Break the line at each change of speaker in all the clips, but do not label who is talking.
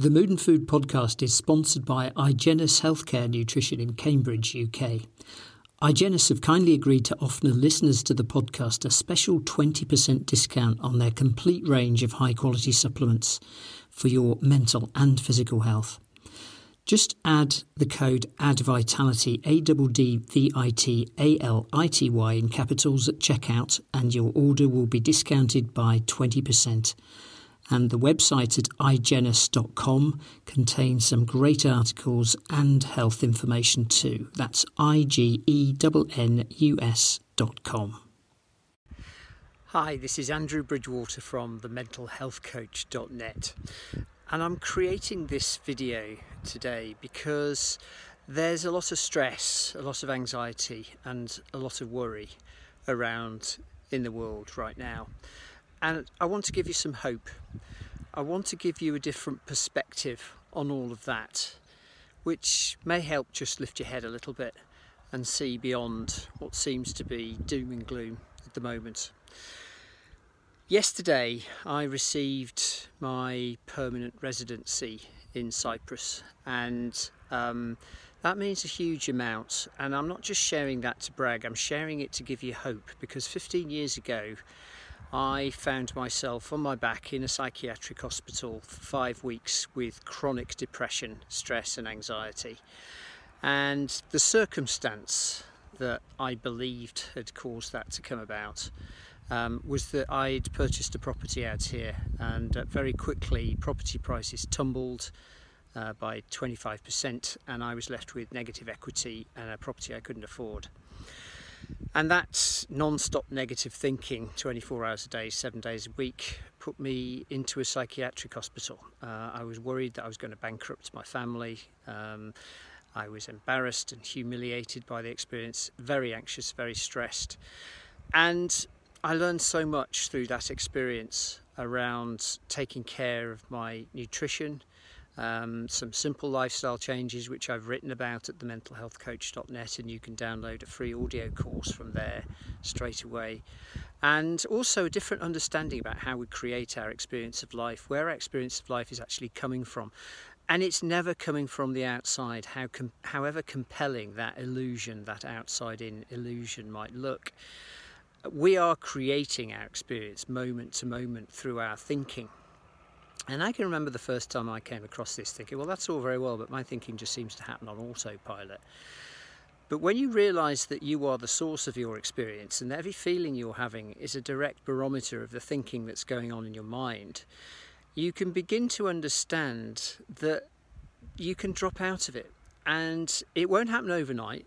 The Mood and Food podcast is sponsored by Igennus Healthcare Nutrition in Cambridge, UK. Igennus have kindly agreed to offer listeners to the podcast a special 20% discount on their complete range of high quality supplements for your mental and physical health. Just add the code ADDVITALITY, A D D V I T A L I T Y in capitals at checkout, and your order will be discounted by 20% and the website at igennus.com contains some great articles and health information too. That's I-G-E-N-N-U-S.com. Hi, this is Andrew Bridgewater from the thementalhealthcoach.net and I'm creating this video today because there's a lot of stress, a lot of anxiety and a lot of worry around in the world right now. And I want to give you some hope. I want to give you a different perspective on all of that, which may help just lift your head a little bit and see beyond what seems to be doom and gloom at the moment. Yesterday, I received my permanent residency in Cyprus, and um, that means a huge amount. And I'm not just sharing that to brag, I'm sharing it to give you hope because 15 years ago, I found myself on my back in a psychiatric hospital for five weeks with chronic depression, stress, and anxiety. And the circumstance that I believed had caused that to come about um, was that I'd purchased a property out here, and uh, very quickly, property prices tumbled. Uh, by 25%, and I was left with negative equity and a property I couldn't afford. And that non stop negative thinking, 24 hours a day, seven days a week, put me into a psychiatric hospital. Uh, I was worried that I was going to bankrupt my family. Um, I was embarrassed and humiliated by the experience, very anxious, very stressed. And I learned so much through that experience around taking care of my nutrition, um, some simple lifestyle changes which I've written about at thementalhealthcoach.net, and you can download a free audio course from there straight away. And also a different understanding about how we create our experience of life, where our experience of life is actually coming from. And it's never coming from the outside, how com- however compelling that illusion, that outside in illusion might look. We are creating our experience moment to moment through our thinking and I can remember the first time I came across this thinking, well, that's all very well, but my thinking just seems to happen on autopilot. But when you realise that you are the source of your experience and every feeling you're having is a direct barometer of the thinking that's going on in your mind, you can begin to understand that you can drop out of it. And it won't happen overnight,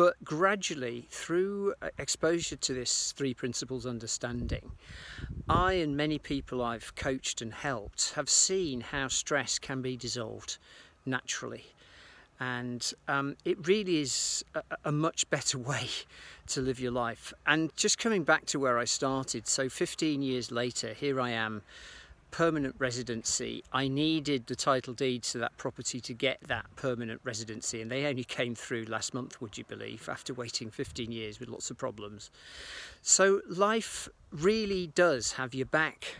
but gradually, through uh, exposure to this three principles understanding, I and many people I've coached and helped have seen how stress can be dissolved naturally. And um, it really is a, a much better way to live your life. And just coming back to where I started, so 15 years later, here I am permanent residency, I needed the title deeds to that property to get that permanent residency, and they only came through last month, would you believe, after waiting 15 years with lots of problems. So life really does have your back,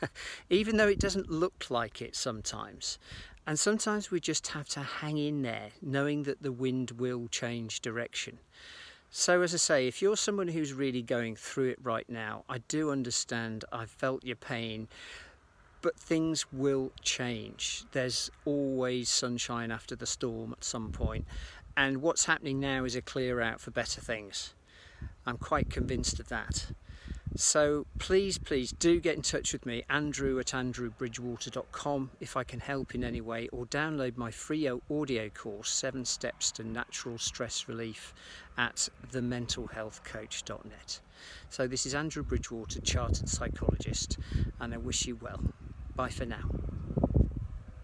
even though it doesn't look like it sometimes. And sometimes we just have to hang in there, knowing that the wind will change direction. So, as I say, if you're someone who's really going through it right now, I do understand. I've felt your pain but things will change. There's always sunshine after the storm at some point, and what's happening now is a clear out for better things. I'm quite convinced of that. So please, please do get in touch with me, andrew at andrewbridgewater.com, if I can help in any way, or download my free audio course, Seven Steps to Natural Stress Relief, at thementalhealthcoach.net. So this is Andrew Bridgewater, Chartered Psychologist, and I wish you well. Bye for now.